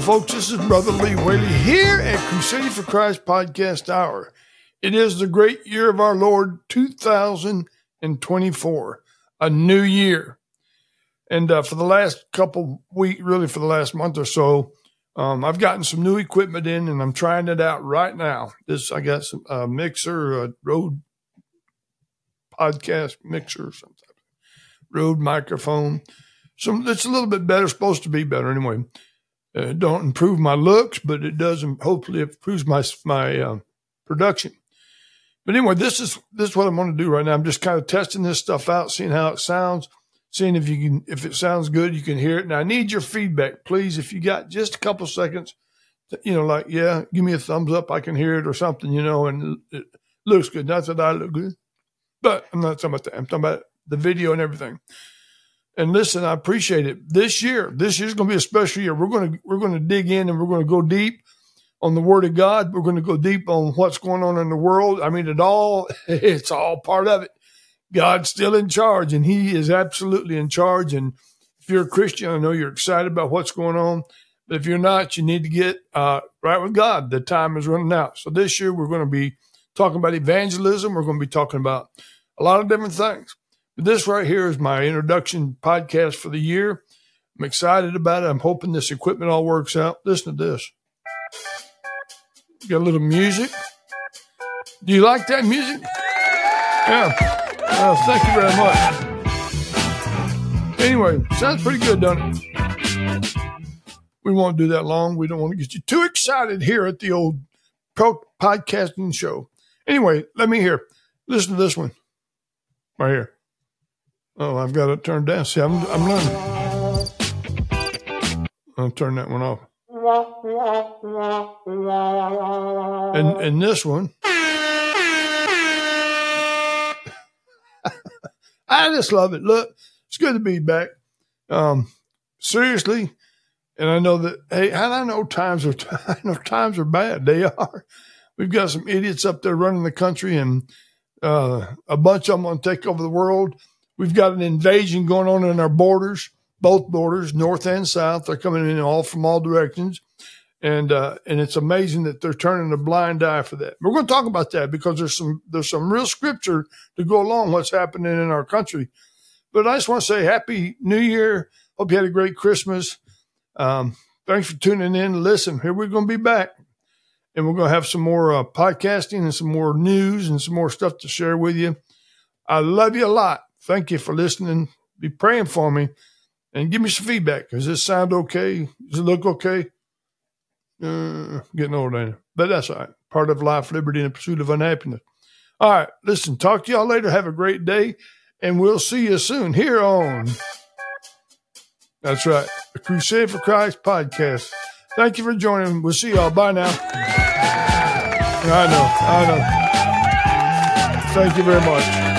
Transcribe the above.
Folks. This is Brother Lee Whaley here at Crusade for Christ Podcast Hour. It is the great year of our Lord 2024, a new year. And uh, for the last couple weeks, really for the last month or so, um, I've gotten some new equipment in and I'm trying it out right now. This, I got some uh, mixer, a Rode podcast mixer, some type of Rode microphone. Some, it's a little bit better, supposed to be better anyway. Uh, don't improve my looks, but it does, and hopefully improves my, my, uh, production. But anyway, this is, this is what I'm going to do right now. I'm just kind of testing this stuff out, seeing how it sounds seeing if you can, if it sounds good, you can hear it. And I need your feedback, please. If you got just a couple seconds, you know, like, yeah, give me a thumbs up. I can hear it or something, you know, and it looks good. Not that I look good, but I'm not talking about that. I'm talking about the video and everything. And listen, I appreciate it. This year, this year's going to be a special year. We're going to, we're going to dig in and we're going to go deep on the word of God. We're going to go deep on what's going on in the world. I mean, it all, it's all part of it. God's still in charge and he is absolutely in charge. And if you're a Christian, I know you're excited about what's going on. But if you're not, you need to get uh, right with God. The time is running out. So this year we're going to be talking about evangelism. We're going to be talking about a lot of different things. This right here is my introduction podcast for the year. I'm excited about it. I'm hoping this equipment all works out. Listen to this. Got a little music. Do you like that music? Yeah. Thank you very much. Anyway, sounds pretty good, doesn't it? We won't do that long. We don't want to get you too excited here at the old podcasting show. Anyway, let me hear. Listen to this one right here. Oh, I've got it turned down. See, I'm I'm learning. I'll turn that one off. And and this one. I just love it. Look, it's good to be back. Um, seriously, and I know that. Hey, I know times are I know times are bad. They are. We've got some idiots up there running the country, and uh, a bunch of them want to take over the world. We've got an invasion going on in our borders, both borders, north and south. They're coming in all from all directions and uh, and it's amazing that they're turning a blind eye for that. We're going to talk about that because there's some there's some real scripture to go along what's happening in our country. But I just want to say Happy New Year. Hope you had a great Christmas. Um, thanks for tuning in. Listen, here we're going to be back, and we're going to have some more uh, podcasting and some more news and some more stuff to share with you. I love you a lot. Thank you for listening. Be praying for me, and give me some feedback. Does this sound okay? Does it look okay? Uh, getting old, ain't it? But that's all right. Part of life, liberty, and the pursuit of unhappiness. All right. Listen, talk to y'all later. Have a great day. And we'll see you soon here on. That's right. The Crusade for Christ podcast. Thank you for joining. We'll see y'all. Bye now. I know. I know. Thank you very much.